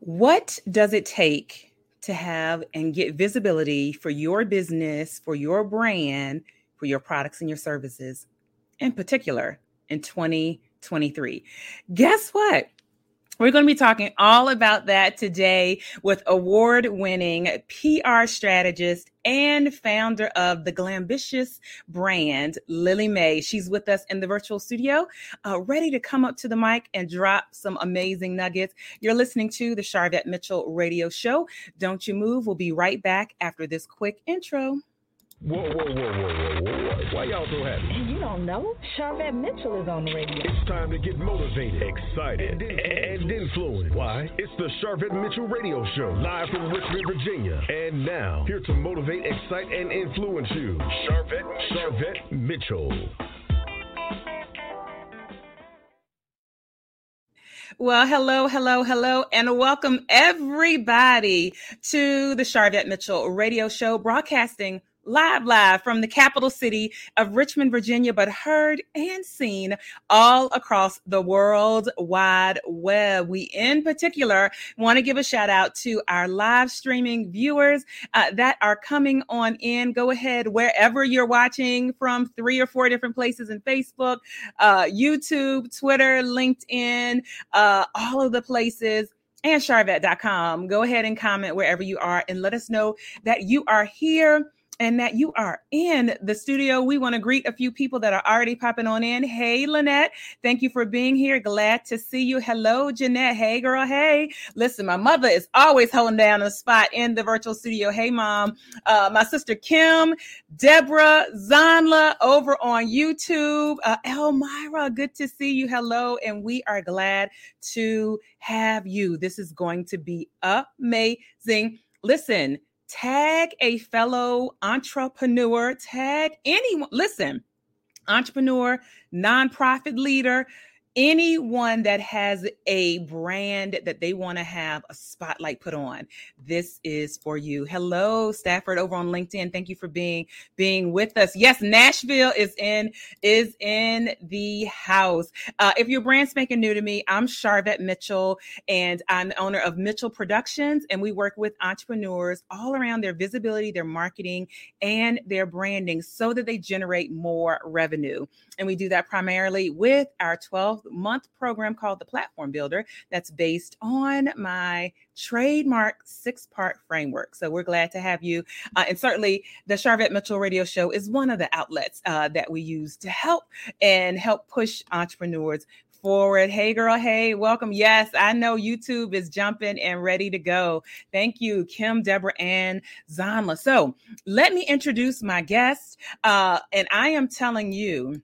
What does it take to have and get visibility for your business, for your brand, for your products and your services, in particular in 2023? Guess what? We're going to be talking all about that today with award winning PR strategist and founder of the Glambitious brand, Lillie Mae. She's with us in the virtual studio, uh, ready to come up to the mic and drop some amazing nuggets. You're listening to the Sharvette Mitchell radio show. Don't you move. We'll be right back after this quick intro. Whoa, whoa, whoa, whoa, whoa, whoa. Why y'all so happy? You don't know. Sharvette Mitchell is on the radio. It's time to get motivated, excited, and influenced. Why? It's the Sharvette Mitchell Radio Show, live from Richmond, Virginia. And now, here to motivate, excite, and influence you, Sharvette, Sharvette Mitchell. Well, hello, hello, hello, and welcome everybody to the Sharvette Mitchell radio show broadcasting live, live from the capital city of Richmond, Virginia, but heard and seen all across the world wide web. We, in particular, want to give a shout out to our live streaming viewers uh, that are coming on in. Go ahead, wherever you're watching from three or four different places in Facebook, uh, YouTube, Twitter, LinkedIn, uh, all of the places and sharvette.com. Go ahead and comment wherever you are and let us know that you are here and that you are in the studio. We want to greet a few people that are already popping on in. Hey, Lynette, thank you for being here. Glad to see you. Hello, Jeanette. Hey, girl. Hey. Listen, my mother is always holding down a spot in the virtual studio. Hey, mom. Uh, my sister Kim, Deborah, Zanla over on YouTube. Uh, Elmira, good to see you. Hello. And we are glad to have you. This is going to be amazing. Listen, tag a fellow entrepreneur, tag anyone. Listen, entrepreneur, nonprofit leader, anyone that has a brand that they want to have a spotlight put on this is for you. Hello stafford over on linkedin. Thank you for being being with us. Yes nashville is in is in the house. Uh, if you're brand spanking new to me i'm sharvette mitchell and i'm the owner of mitchell productions and we work with entrepreneurs all around their visibility their marketing and their branding so that they generate more revenue and we do that primarily with our 12 month program called the Platform Builder that's based on my trademark six part framework. So we're glad to have you. Uh, and certainly the Sharvette Mitchell Radio Show is one of the outlets uh, that we use to help and help push entrepreneurs forward. Hey, girl. Hey, welcome. Yes, I know YouTube is jumping and ready to go. Thank you, Kim, Deborah, and Zanla. So let me introduce my guest. Uh, and I am telling you,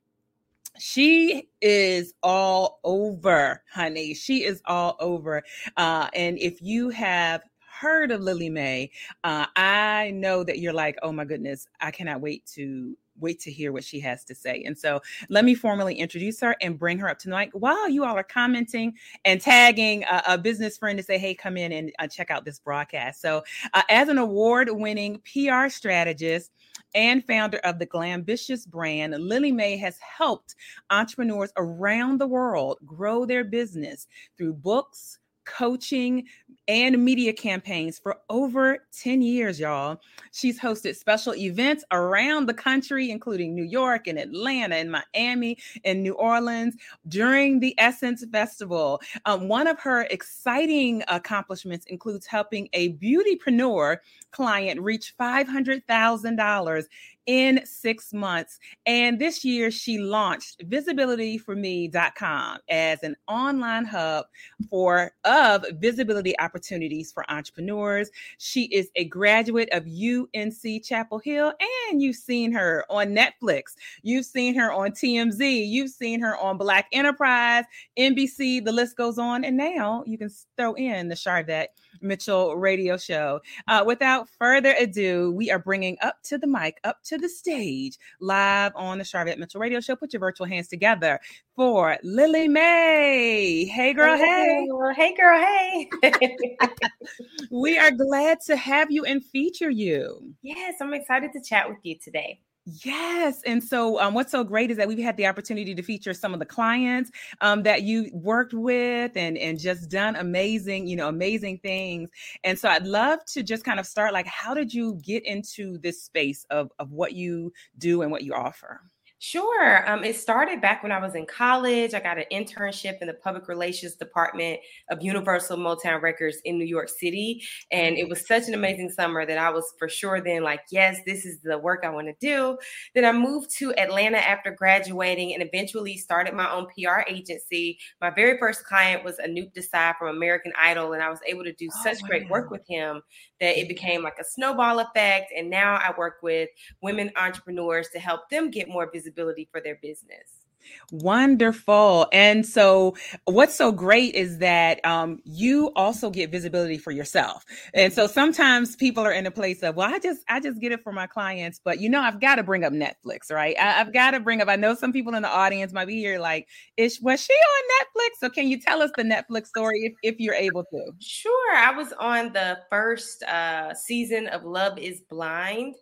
she is all over, honey. She is all over. Uh, and if you have heard of Lillie Mae, uh, I know that you're like, oh my goodness, I cannot wait to wait to hear what she has to say. And so let me formally introduce her and bring her up tonight while you all are commenting and tagging a, a business friend to say, hey, come in and uh, check out this broadcast. So, uh, as an award winning PR strategist, and founder of the Glambitious brand, Lillie Mae has helped entrepreneurs around the world grow their business through books, coaching, and media campaigns for over 10 years, y'all. She's hosted special events around the country, including New York and Atlanta and Miami and New Orleans during the Essence Festival. Um, one of her exciting accomplishments includes helping a beautypreneur client reach $500,000 in six months. And this year, she launched visibilityforme.com as an online hub for of visibility opportunities for entrepreneurs. She is a graduate of UNC Chapel Hill, and you've seen her on Netflix. You've seen her on TMZ. You've seen her on Black Enterprise, NBC. The list goes on. And now you can throw in the Sharvette Mitchell radio show. Uh, without further ado, we are bringing up to the mic, up to the stage, live on the Sharvette Mitchell radio show. Put your virtual hands together for Lillie Mae. Hey, girl. Hey. Hey, girl. Hey. we are glad to have you and feature you. Yes, I'm excited to chat with you today. Yes. And so, um, what's so great is that we've had the opportunity to feature some of the clients um, that you worked with and, and just done amazing, you know, amazing things. And so, I'd love to just kind of start like, how did you get into this space of, of what you do and what you offer? Sure. Um, it started back when I was in college. I got an internship in the public relations department of Universal Motown Records in New York City. And it was such an amazing summer that I was for sure then like, yes, this is the work I want to do. Then I moved to Atlanta after graduating and eventually started my own PR agency. My very first client was Anoop Desai from American Idol. And I was able to do oh, such wow. great work with him that it became like a snowball effect. And now I work with women entrepreneurs to help them get more visibility for their business. Wonderful. And so, what's so great is that um, you also get visibility for yourself. And so, sometimes people are in a place of, well, I just, I just get it for my clients, but you know, I've got to bring up Netflix, right? I, have got to bring up. I know some people in the audience might be here like, is was she on Netflix? So, can you tell us the Netflix story if, if you're able to? Sure. I was on the first uh, season of Love Is Blind,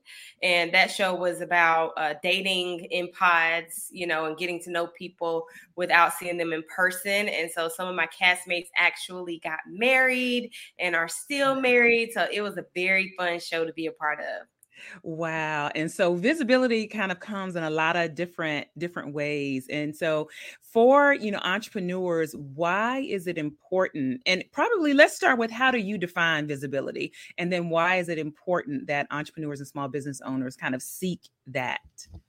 and that show was about uh, dating in pods, you know, and getting to know people without seeing them in person. And so some of my castmates actually got married and are still married. So it was a very fun show to be a part of. Wow. And so visibility kind of comes in a lot of different different ways. And so for, you know, entrepreneurs, why is it important? And probably let's start with how do you define visibility? And then why is it important that entrepreneurs and small business owners kind of seek that?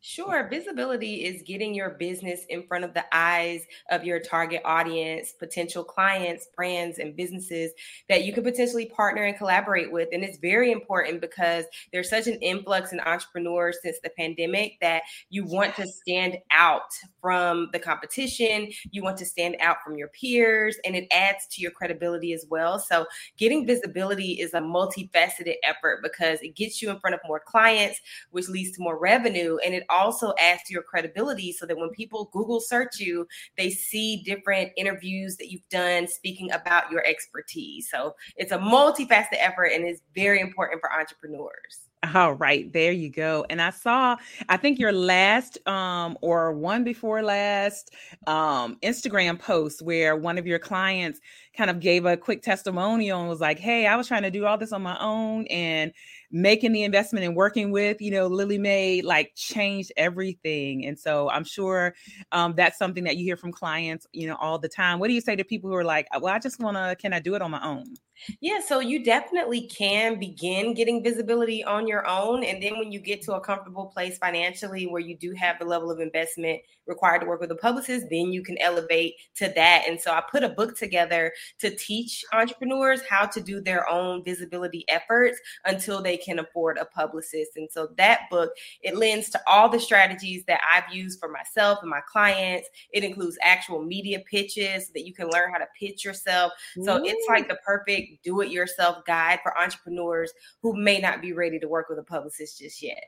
Sure. Visibility is getting your business in front of the eyes of your target audience, potential clients, brands, and businesses that you could potentially partner and collaborate with. And it's very important because there's such an influx in entrepreneurs since the pandemic that you want to stand out from the competition. You want to stand out from your peers, and it adds to your credibility as well. So, getting visibility is a multifaceted effort because it gets you in front of more clients, which leads to more revenue. And it also adds to your credibility so that when people Google search you, they see different interviews that you've done speaking about your expertise. So it's a multifaceted effort and it's very important for entrepreneurs. All right, there you go. And I saw, I think your last um or one before last um Instagram post where one of your clients kind of gave a quick testimonial and was like, "Hey, I was trying to do all this on my own and making the investment and working with, you know, Lillie Mae like changed everything." And so I'm sure um that's something that you hear from clients, you know, all the time. What do you say to people who are like, "Well, I just want to can I do it on my own?" Yeah, so you definitely can begin getting visibility on your own. And then when you get to a comfortable place financially where you do have the level of investment required to work with a publicist, then you can elevate to that. And so I put a book together to teach entrepreneurs how to do their own visibility efforts until they can afford a publicist. And so that book, it lends to all the strategies that I've used for myself and my clients. It includes actual media pitches so that you can learn how to pitch yourself. So Ooh. it's like the perfect do it yourself guide for entrepreneurs who may not be ready to work with a publicist just yet.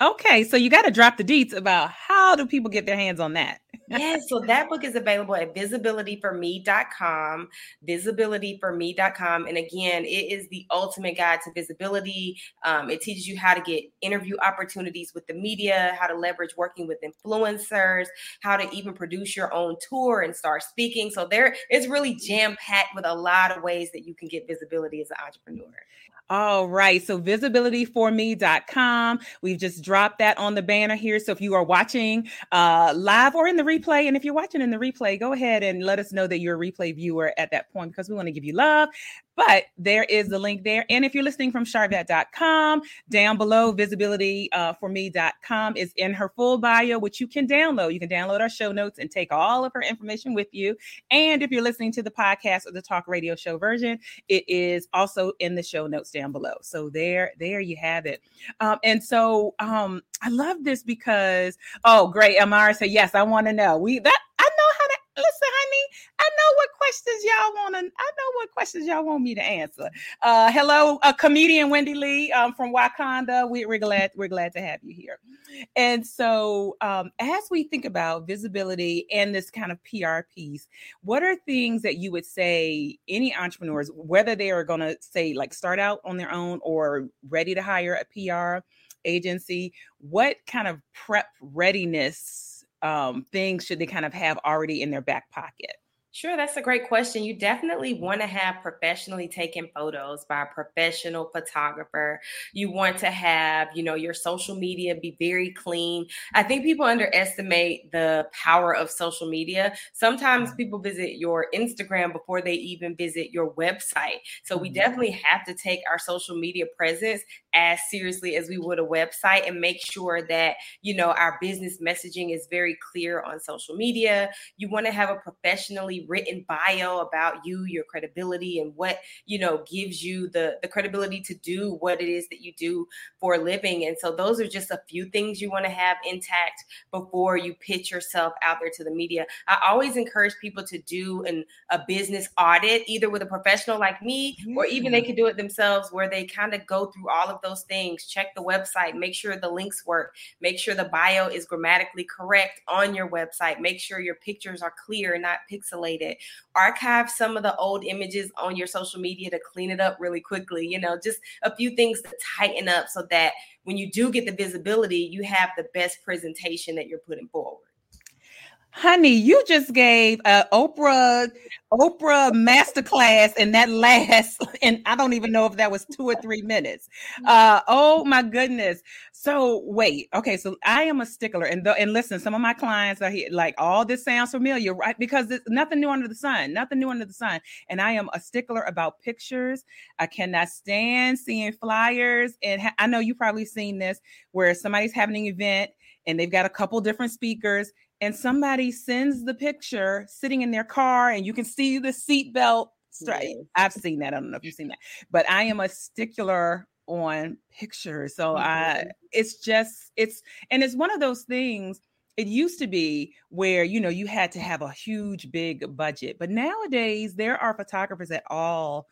Okay, so you got to drop the deets about how do people get their hands on that? yes, so that book is available at visibilityforme.com, visibilityforme.com. And again, it is the ultimate guide to visibility. Um, it teaches you how to get interview opportunities with the media, how to leverage working with influencers, how to even produce your own tour and start speaking. So there is really jam packed with a lot of ways that you can get visibility as an entrepreneur. All right. So visibilityforme.com. We've just dropped that on the banner here. So if you are watching uh, live or in the replay, and if you're watching in the replay, go ahead and let us know that you're a replay viewer at that point because we want to give you love. But there is the link there. And if you're listening from sharvette.com, down below, visibilityforme.com uh, is in her full bio, which you can download. You can download our show notes and take all of her information with you. And if you're listening to the podcast or the talk radio show version, it is also in the show notes down below. So there, there you have it. Um, and so um, I love this because, oh, great. Amara said, yes, I want to know. We that I know how to listen, honey. I know what questions y'all want to. I questions y'all want me to answer. Uh, hello, a comedian Wendy Lee um, from Wakanda. We, are glad we're glad to have you here. And so, um, as we think about visibility and this kind of PR piece, what are things that you would say any entrepreneurs, whether they are going to say like start out on their own or ready to hire a PR? agency, what kind of prep readiness um, things should they kind of have already in their back pocket? Sure, that's a great question. You definitely want to have professionally taken photos by a professional photographer. You want to have, you know, your social media be very clean. I think people underestimate the power of social media. Sometimes mm-hmm. people visit your Instagram before they even visit your website. So we mm-hmm. definitely have to take our social media presence as seriously as we would a website and make sure that, you know, our business messaging is very clear on social media. You want to have a professionally written bio about you, your credibility, and what you know gives you the the credibility to do what it is that you do for a living. And so those are just a few things you want to have intact before you pitch yourself out there to the media. I always encourage people to do an a business audit, either with a professional like me, or even they mm. can do it themselves, where they kind of go through all of those things, check the website, make sure the links work, make sure the bio is grammatically correct on your website, make sure your pictures are clear and not pixelated Archive some of the old images on your social media to clean it up really quickly. You know, just a few things to tighten up so that when you do get the visibility, you have the best presentation that you're putting forward honey, you just gave a Oprah Oprah masterclass in that last, and I don't even know if that was two or three minutes. Uh, oh my goodness. So wait, okay, so I am a stickler, and and listen, some of my clients are here, like all this sounds familiar, right? Because it's nothing new under the sun, nothing new under the sun. And I am a stickler about pictures. I cannot stand seeing flyers, and ha- I know you probably seen this where somebody's having an event and they've got a couple different speakers and somebody sends the picture sitting in their car and you can see the seatbelt straight. Yes. I've seen that. I don't know if you've seen that, but I am a stickler on pictures. So mm-hmm. I it's just it's and it's one of those things it used to be where you know you had to have a huge big budget but nowadays there are photographers at all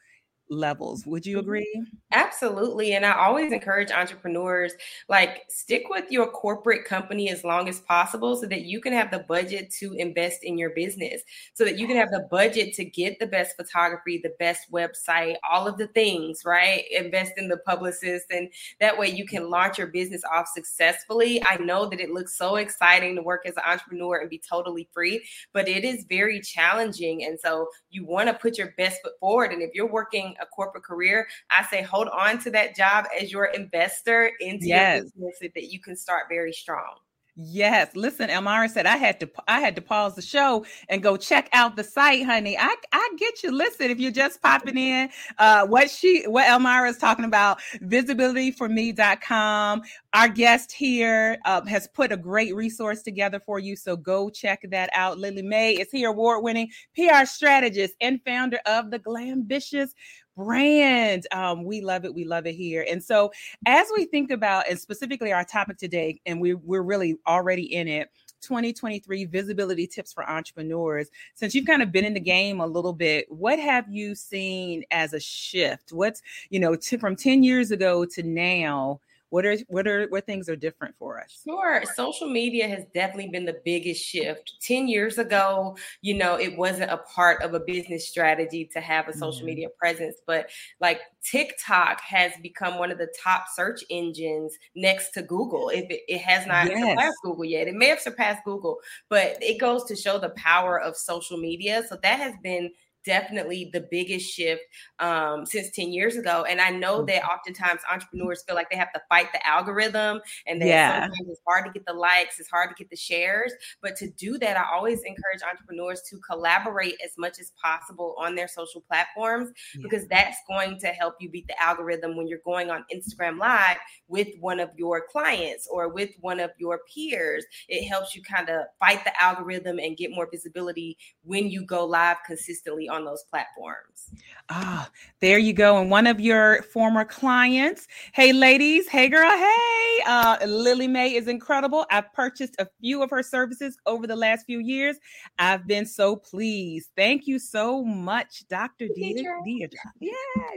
levels. Would you mm-hmm. agree? Absolutely. And I always encourage entrepreneurs like stick with your corporate company as long as possible so that you can have the budget to invest in your business, so that you can have the budget to get the best photography, the best website, all of the things, right? Invest in the publicist and that way you can launch your business off successfully. I know that it looks so exciting to work as an entrepreneur and be totally free, but it is very challenging and so you want to put your best foot forward and if you're working a corporate career, I say hold on to that job as your investor into yes. your business so that you can start very strong. Yes. Listen, Elmira said I had to I had to pause the show and go check out the site, honey. I I get you. Listen, if you're just popping in, uh what she what Elmira is talking about, visibilityforme.com. Our guest here uh, has put a great resource together for you. So go check that out. Lillie Mae is here, award-winning PR strategist and founder of the Glambitious brand. Um, we love it. We love it here. And so, as we think about, and specifically our topic today, and we, we're really already in it. 2023 visibility tips for entrepreneurs. Since you've kind of been in the game a little bit, what have you seen as a shift? What's, you know, t- from 10 years ago to now? What are what are what things are different for us sure social media has definitely been the biggest shift 10 years ago you know it wasn't a part of a business strategy to have a social mm-hmm. media presence but like tiktok has become one of the top search engines next to google if it, it has not yes. surpassed google yet it may have surpassed google but it goes to show the power of social media so that has been definitely the biggest shift um, since 10 years ago. And I know that mm-hmm. oftentimes entrepreneurs feel like they have to fight the algorithm and that yeah. sometimes it's hard to get the likes, it's hard to get the shares. But to do that, I always encourage entrepreneurs to collaborate as much as possible on their social platforms yeah. because that's going to help you beat the algorithm when you're going on Instagram Live with one of your clients or with one of your peers. It helps you kind of fight the algorithm and get more visibility when you go live consistently on on those platforms. Ah, there you go. And one of your former clients. Hey, ladies. Hey, girl. Hey, uh, Lillie Mae is incredible. I've purchased a few of her services over the last few years. I've been so pleased. Thank you so much, Dr. Deidre. Yeah,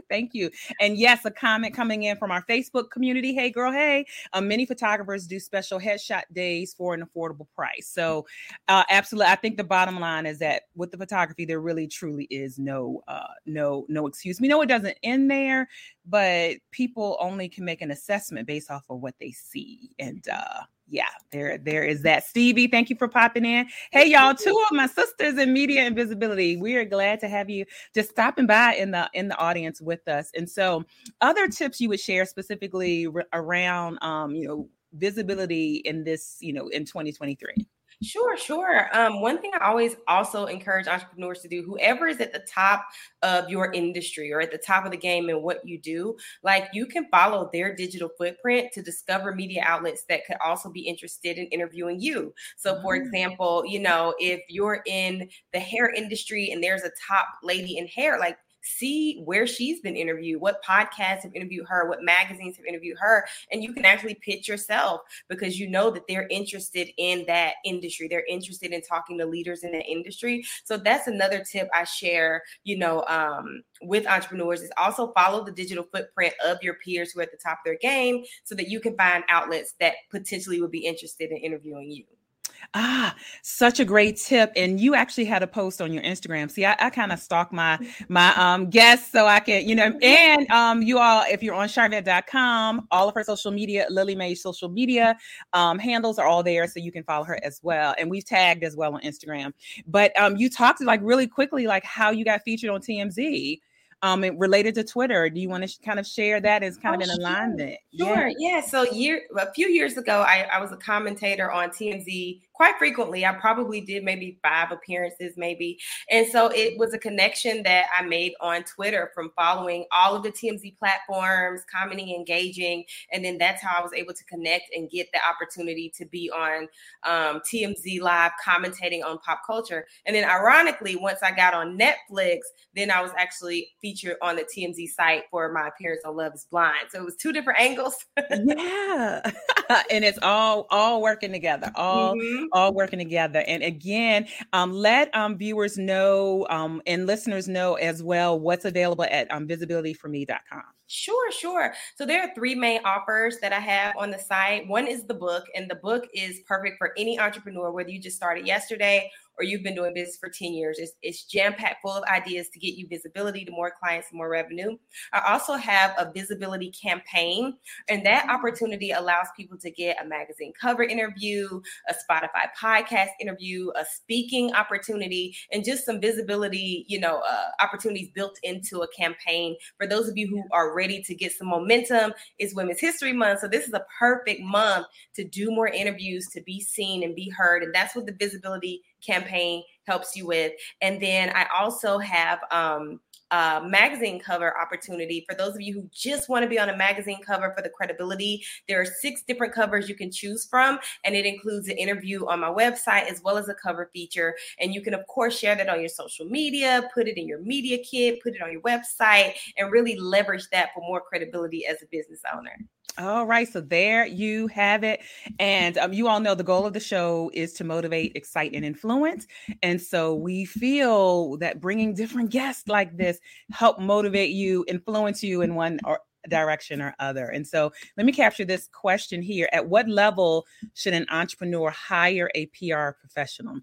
thank you. And yes, a comment coming in from our Facebook community. Hey, girl. Hey, uh, many photographers do special headshot days for an affordable price. So, uh, absolutely. I think the bottom line is that with the photography, there really truly is no uh no no excuse. We know it doesn't end there, but people only can make an assessment based off of what they see. And uh yeah, there there is that. Stevie, thank you for popping in. Hey y'all, two of my sisters in media and visibility. We are glad to have you just stopping by in the in the audience with us. And so, other tips you would share specifically around um, you know, visibility in this, you know, in 2023. Sure, sure. Um, one thing I always also encourage entrepreneurs to do, whoever is at the top of your industry or at the top of the game in what you do, like you can follow their digital footprint to discover media outlets that could also be interested in interviewing you. So, for mm. example, you know, if you're in the hair industry and there's a top lady in hair, like see where she's been interviewed, what podcasts have interviewed her, what magazines have interviewed her, and you can actually pitch yourself because you know that they're interested in that industry. They're interested in talking to leaders in that industry. So that's another tip I share, you know, um, with entrepreneurs is also follow the digital footprint of your peers who are at the top of their game so that you can find outlets that potentially would be interested in interviewing you. Ah, such a great tip. And you actually had a post on your Instagram. See, I, I kind of stalk my my um guests so I can, you know, and um you all, if you're on Sharvette.com, all of her social media, Lillie Mae's social media um handles are all there. So you can follow her as well. And we've tagged as well on Instagram. But um you talked like really quickly like how you got featured on TMZ um related to Twitter. Do you want to kind of share that as kind oh, of in alignment? Sure. Yeah. yeah. So year a few years ago, I, I was a commentator on TMZ quite frequently. I probably did maybe five appearances, maybe. And so it was a connection that I made on Twitter from following all of the TMZ platforms, commenting, engaging. And then that's how I was able to connect and get the opportunity to be on um, TMZ Live commentating on pop culture. And then ironically, once I got on Netflix, then I was actually featured on the TMZ site for my appearance on Love is Blind. So it was two different angles. yeah. and it's all all working together. All mm-hmm all working together. And again, um, let um, viewers know um, and listeners know as well what's available at um, visibilityforme.com. Sure, sure. So there are three main offers that I have on the site. One is the book, and the book is perfect for any entrepreneur, whether you just started yesterday or you've been doing business for 10 years. It's, it's jam packed full of ideas to get you visibility to more clients and more revenue. I also have a visibility campaign, and that mm-hmm. opportunity allows people to get a magazine cover interview, a Spotify podcast interview, a speaking opportunity, and just some visibility, you know, uh, opportunities built into a campaign. For those of you who are ready to get some momentum, it's Women's History Month. So this is a perfect month to do more interviews, to be seen and be heard. And that's what the visibility campaign helps you with. And then I also have um, a magazine cover opportunity for those of you who just want to be on a magazine cover for the credibility. There are six different covers you can choose from, and it includes an interview on my website as well as a cover feature. And you can, of course, share that on your social media, put it in your media kit, put it on your website, and really leverage that for more credibility as a business owner. All right, so there you have it. And um, you all know the goal of the show is to motivate, excite, and influence. And so we feel that bringing different guests like this help motivate you, influence you in one or direction or other. And so let me capture this question here. At what level should an entrepreneur hire a PR professional?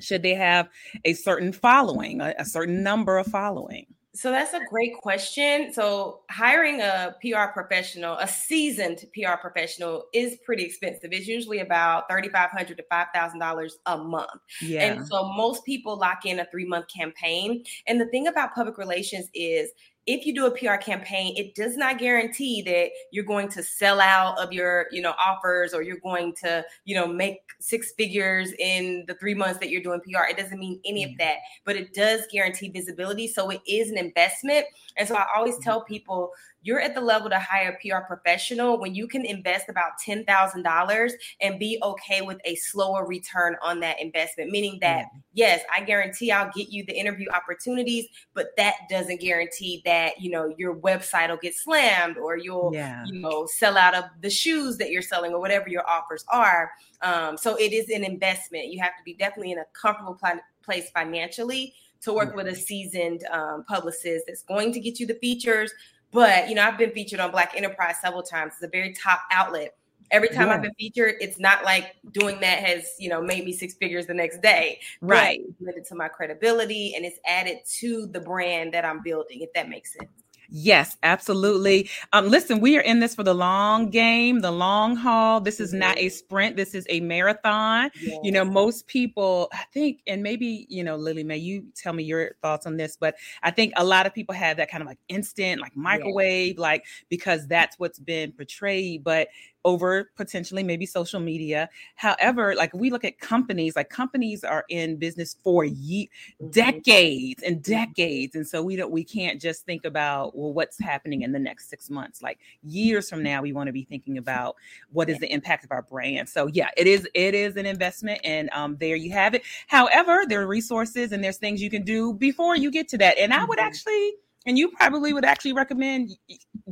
Should they have a certain following, a, a certain number of following? So that's a great question. So hiring a PR professional, a seasoned PR professional, is pretty expensive. It's usually about thirty five hundred to five thousand dollars a month. Yeah. And so most people lock in a three month campaign. And the thing about public relations is if you do a PR campaign, it does not guarantee that you're going to sell out of your, you know, offers or you're going to, you know, make six figures in the three months that you're doing PR. It doesn't mean any of mm. that, but it does guarantee visibility. So it is an investment. And so I always mm-hmm. tell people you're at the level to hire a PR professional when you can invest about $10,000 and be okay with a slower return on that investment, meaning that, yes, I guarantee I'll get you the interview opportunities, but that doesn't guarantee that, you know, your website will get slammed or you'll, yeah. you know, sell out of the shoes that you're selling or whatever your offers are. Um, so it is an investment. You have to be definitely in a comfortable pl- place financially to work with a seasoned um, publicist that's going to get you the features but you know, I've been featured on Black Enterprise several times. It's a very top outlet. every time yeah. I've been featured, it's not like doing that has, you know, made me six figures the next day. Right. But it's to my credibility and it's added to the brand that I'm building, if that makes sense. Yes, absolutely. Um, listen, we are in this for the long game, the long haul. This is not a sprint. This is a marathon. Yes. You know, most people, I think, and maybe, you know, Lillie Mae, you tell me your thoughts on this, but I think a lot of people have that kind of like instant, like microwave, yes. like because that's what's been portrayed. But over potentially maybe social media. However, like we look at companies, like companies are in business for ye- mm-hmm. decades and decades, and so we don't we can't just think about well what's happening in the next six months. Like years from now, we want to be thinking about what is the impact of our brand. So yeah, it is it is an investment, and um, there you have it. However, there are resources and there's things you can do before you get to that, and I would mm-hmm. actually and you probably would actually recommend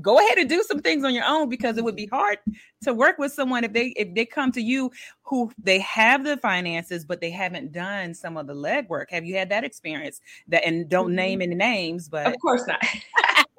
go ahead and do some things on your own because it would be hard to work with someone if they if they come to you who they have the finances but they haven't done some of the legwork. Have you had that experience? That and don't mm-hmm. name any names but of course not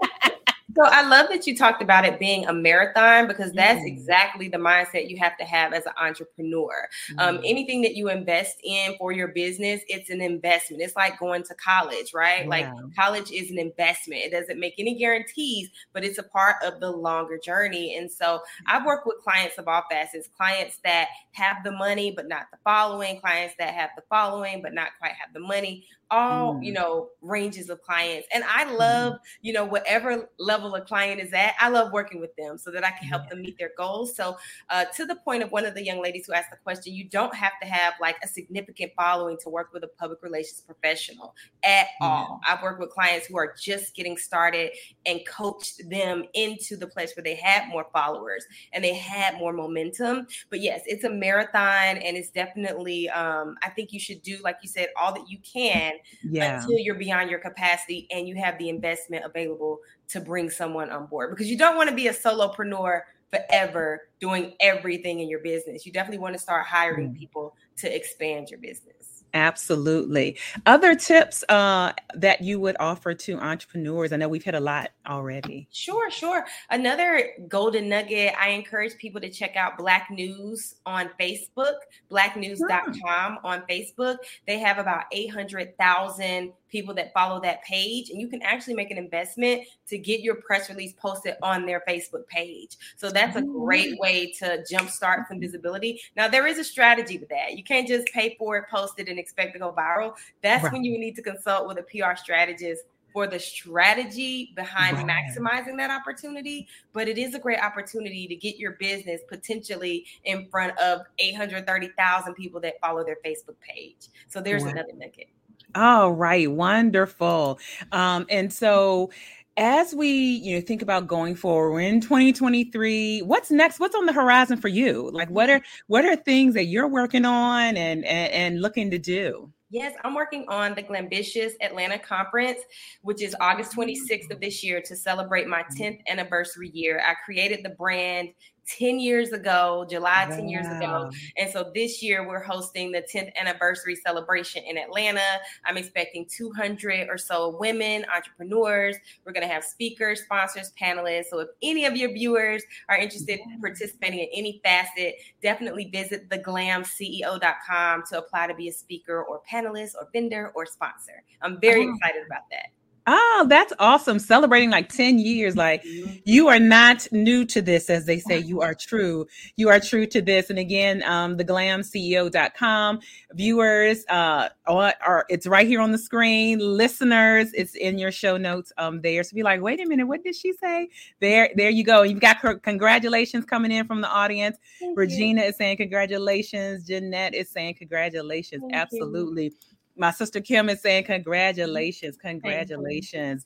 So I love that you talked about it being a marathon because that's mm. exactly the mindset you have to have as an entrepreneur. Um, mm. Um, anything that you invest in for your business, it's an investment. It's like going to college, right? Yeah. Like college is an investment. It doesn't make any guarantees, but it's a part of the longer journey. And so I've worked with clients of all facets, clients that have the money but not the following, clients that have the following but not quite have the money all mm. you know ranges of clients and i love mm. you know whatever level a client is at i love working with them so that i can help them meet their goals. So uh, to the point of one of the young ladies who asked the question you don't have to have like a significant following to work with a public relations professional at all. I've worked with clients who are just getting started and coached them into the place where they had more followers and they had more momentum. But yes it's a marathon and it's definitely um, i think you should do like you said all that you can yeah. until you're beyond your capacity and you have the investment available to bring someone on board because you don't want to be a solopreneur forever doing everything in your business. You definitely want to start hiring mm. people to expand your business. Absolutely. Other tips uh, that you would offer to entrepreneurs? I know we've hit a lot already. Sure, sure. Another golden nugget I encourage people to check out Black News on Facebook, blacknews.com on Facebook. They have about 800,000 people that follow that page, and you can actually make an investment to get your press release posted on their Facebook page. So that's a great mm-hmm. way to jumpstart some visibility. Now, there is a strategy with that. You can't just pay for it, post it, and expect to go viral. That's right. when you need to consult with a PR strategist for the strategy behind right. maximizing that opportunity. But it is a great opportunity to get your business potentially in front of 830,000 people that follow their Facebook page. So there's another nugget. All right, wonderful. Um, and so as we you know think about going forward in 2023 what's next? What's on the horizon for you? Like what are what are things that you're working on and and, and looking to do? Yes, I'm working on the Glambitious Atlanta Conference, which is August 26th of this year to celebrate my 10th anniversary year. I created the brand 10 years ago, July 10 wow. years ago. And so this year we're hosting the 10th anniversary celebration in Atlanta. I'm expecting 200 or so women, entrepreneurs. We're going to have speakers, sponsors, panelists. So if any of your viewers are interested in participating in any facet, definitely visit theglamceo.com to apply to be a speaker or panelist or vendor or sponsor. I'm very oh. excited about that. Oh, that's awesome. Celebrating like 10 years. Like mm-hmm. you are not new to this, as they say, you are true. You are true to this. And again, um, theglamceo.com viewers, uh, are, it's right here on the screen. Listeners, it's in your show notes um, there. So be like, wait a minute, what did she say? There, there you go. You've got congratulations coming in from the audience. Thank Regina you. is saying congratulations. Jeanette is saying congratulations. Thank Absolutely. You my sister Kim is saying congratulations, congratulations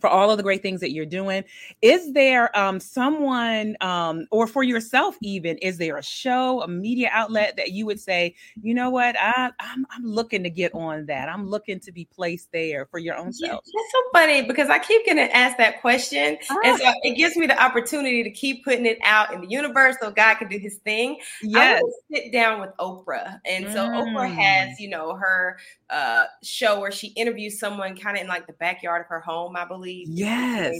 for all of the great things that you're doing. Is there um, someone, um, or for yourself even, is there a show, a media outlet that you would say, you know what, I, I'm, I'm looking to get on that. I'm looking to be placed there for your own self. Yeah, it's so funny because I keep getting asked that question, ah. and so it gives me the opportunity to keep putting it out in the universe so God can do His thing. Yes. I sit down with Oprah, and so mm. Oprah has, you know, her uh, show where she interviews someone kind of in like the backyard of her home, I believe. Yes.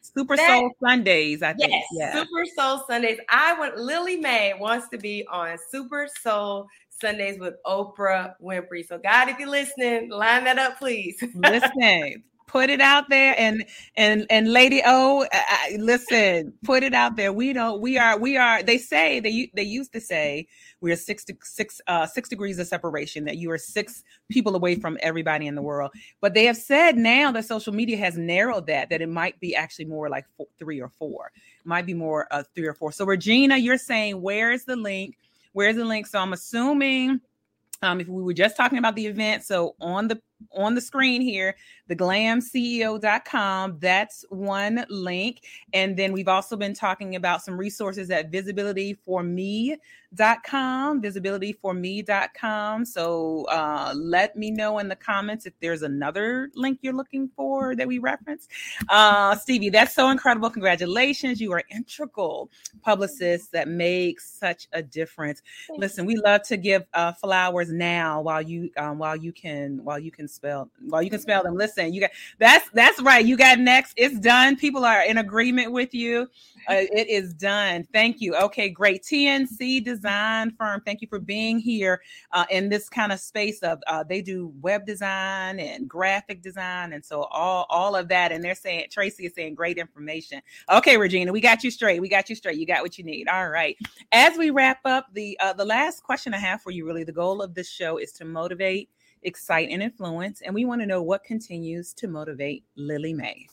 Super that, Soul Sundays, I think. Yes, yeah. Super Soul Sundays. I want Lillie Mae wants to be on Super Soul Sundays with Oprah Winfrey. So God, if you're listening, line that up, please. Listen, put it out there and and and lady o listen put it out there. We don't we are we are they say they they used to say we are six to six uh six degrees of separation that you are six people away from everybody in the world. But they have said now that social media has narrowed that that it might be actually more like four, three or four. Might be more uh three or four. So regina you're saying where is the link? Where's the link? So i'm assuming um, if we were just talking about the event, so on the on the screen here, the glamceo.com. That's one link. And then we've also been talking about some resources at visibilityforme.com, visibilityforme.com. So uh, let me know in the comments if there's another link you're looking for that we reference. Uh, Stevie, that's so incredible. Congratulations. You are integral publicist that makes such a difference. Listen, we love to give uh, flowers now while you um, while you can while you can spell Well, you can spell them. Listen, you got that's that's right. You got next. It's done. People are in agreement with you. Uh, it is done. Thank you. Okay, great. TNC Design Firm. Thank you for being here uh, in this kind of space of uh, they do web design and graphic design, and so all all of that. And they're saying Tracy is saying great information. Okay, Regina, we got you straight. We got you straight. You got what you need. All right. As we wrap up, the uh, the last question I have for you, really, the goal of this show is to motivate excite, and influence. And we want to know what continues to motivate Lillie Mae.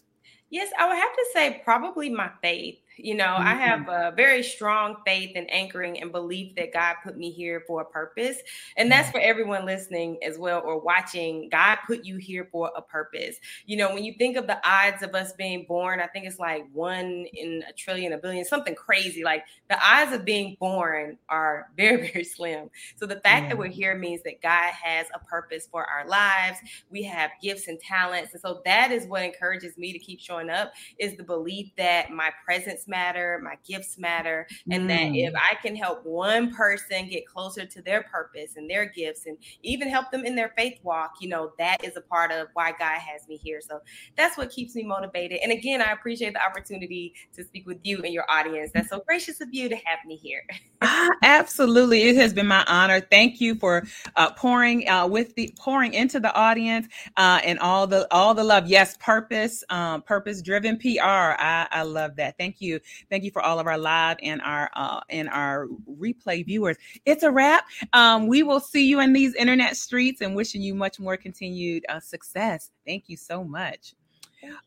Yes, I would have to say probably my faith. You know, mm-hmm. I have a very strong faith and anchoring and belief that God put me here for a purpose. And that's for everyone listening as well or watching. God put you here for a purpose. You know, when you think of the odds of us being born, I think it's like one in a trillion, a billion, something crazy. Like the odds of being born are very, very slim. So the fact that we're here means that God has a purpose for our lives. We have gifts and talents. And so that is what encourages me to keep showing up is the belief that my presence matter, my gifts matter, and mm. that if I can help one person get closer to their purpose and their gifts and even help them in their faith walk, you know, that is a part of why God has me here. So that's what keeps me motivated. And again, I appreciate the opportunity to speak with you and your audience. That's so gracious of you to have me here. ah, absolutely. It has been my honor. Thank you for uh, pouring uh, with the pouring into the audience uh, and all the all the love. Yes, purpose, um, purpose driven PR. I, I love that. Thank you. Thank you for all of our live and our uh, and our replay viewers. It's a wrap. Um, we will see you in these internet streets and wishing you much more continued uh, success. Thank you so much.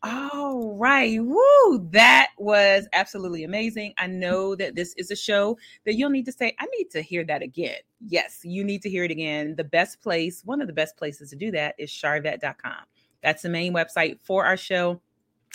All right. Woo. That was absolutely amazing. I know that this is a show that you'll need to say, I need to hear that again. Yes, you need to hear it again. The best place, one of the best places to do that is sharvette.com. That's the main website for our show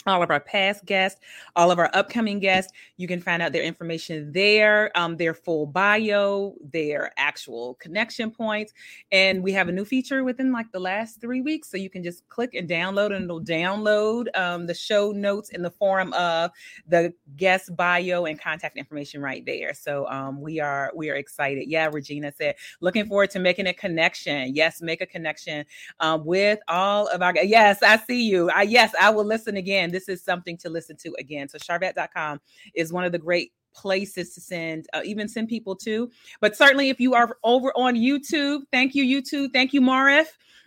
all of our past guests, all of our upcoming guests. You can find out their information there, um, their full bio, their actual connection points. And we have a new feature within like the last three weeks. So you can just click and download, and it'll download um, the show notes in the form of the guest bio and contact information right there. So um, we are we are excited. Yeah, Regina said, looking forward to making a connection. Yes, make a connection um, with all of our. Yes, I see you. I yes, I will listen again this is something to listen to again. So sharvette.com is one of the great places to send uh, even send people to. But certainly if you are over on youtube thank you youtube. Thank you marif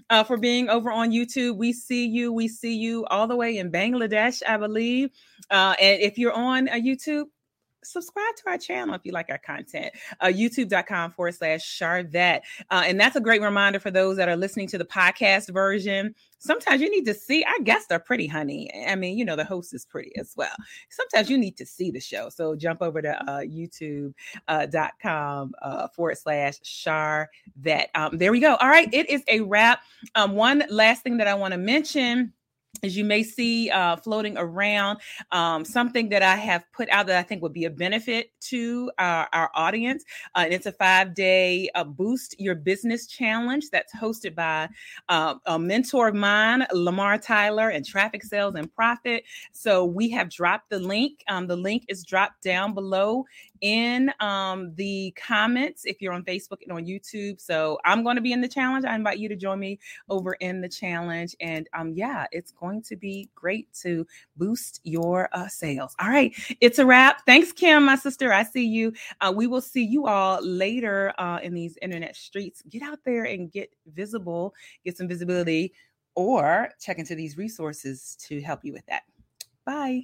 uh, for being over on youtube. We see you. We see you all the way in bangladesh i believe. Uh, and if you're on uh, youtube subscribe to our channel if you like our content. Uh, YouTube.com forward slash Sharvette. Uh, and that's a great reminder for those that are listening to the podcast version. Sometimes you need to see, our guests are pretty, honey. I mean, you know, the host is pretty as well. Sometimes you need to see the show. So jump over to uh, YouTube.com uh, uh, forward slash Sharvette. Um, there we go. All right. It is a wrap. Um, one last thing that I want to mention as you may see uh, floating around, um, something that I have put out that I think would be a benefit to our, our audience. Uh, it's a five day uh, Boost Your Business Challenge that's hosted by uh, a mentor of mine, Lamar Tyler, and Traffic Sales and Profit. So we have dropped the link. Um, the link is dropped down below in um, the comments if you're on Facebook and on YouTube. So I'm going to be in the challenge. I invite you to join me over in the challenge. And um, yeah, it's going to be great to boost your uh, sales. All right, it's a wrap. Thanks, Kim, my sister. I see you. Uh, we will see you all later uh, in these internet streets. Get out there and get visible, get some visibility, or check into these resources to help you with that. Bye.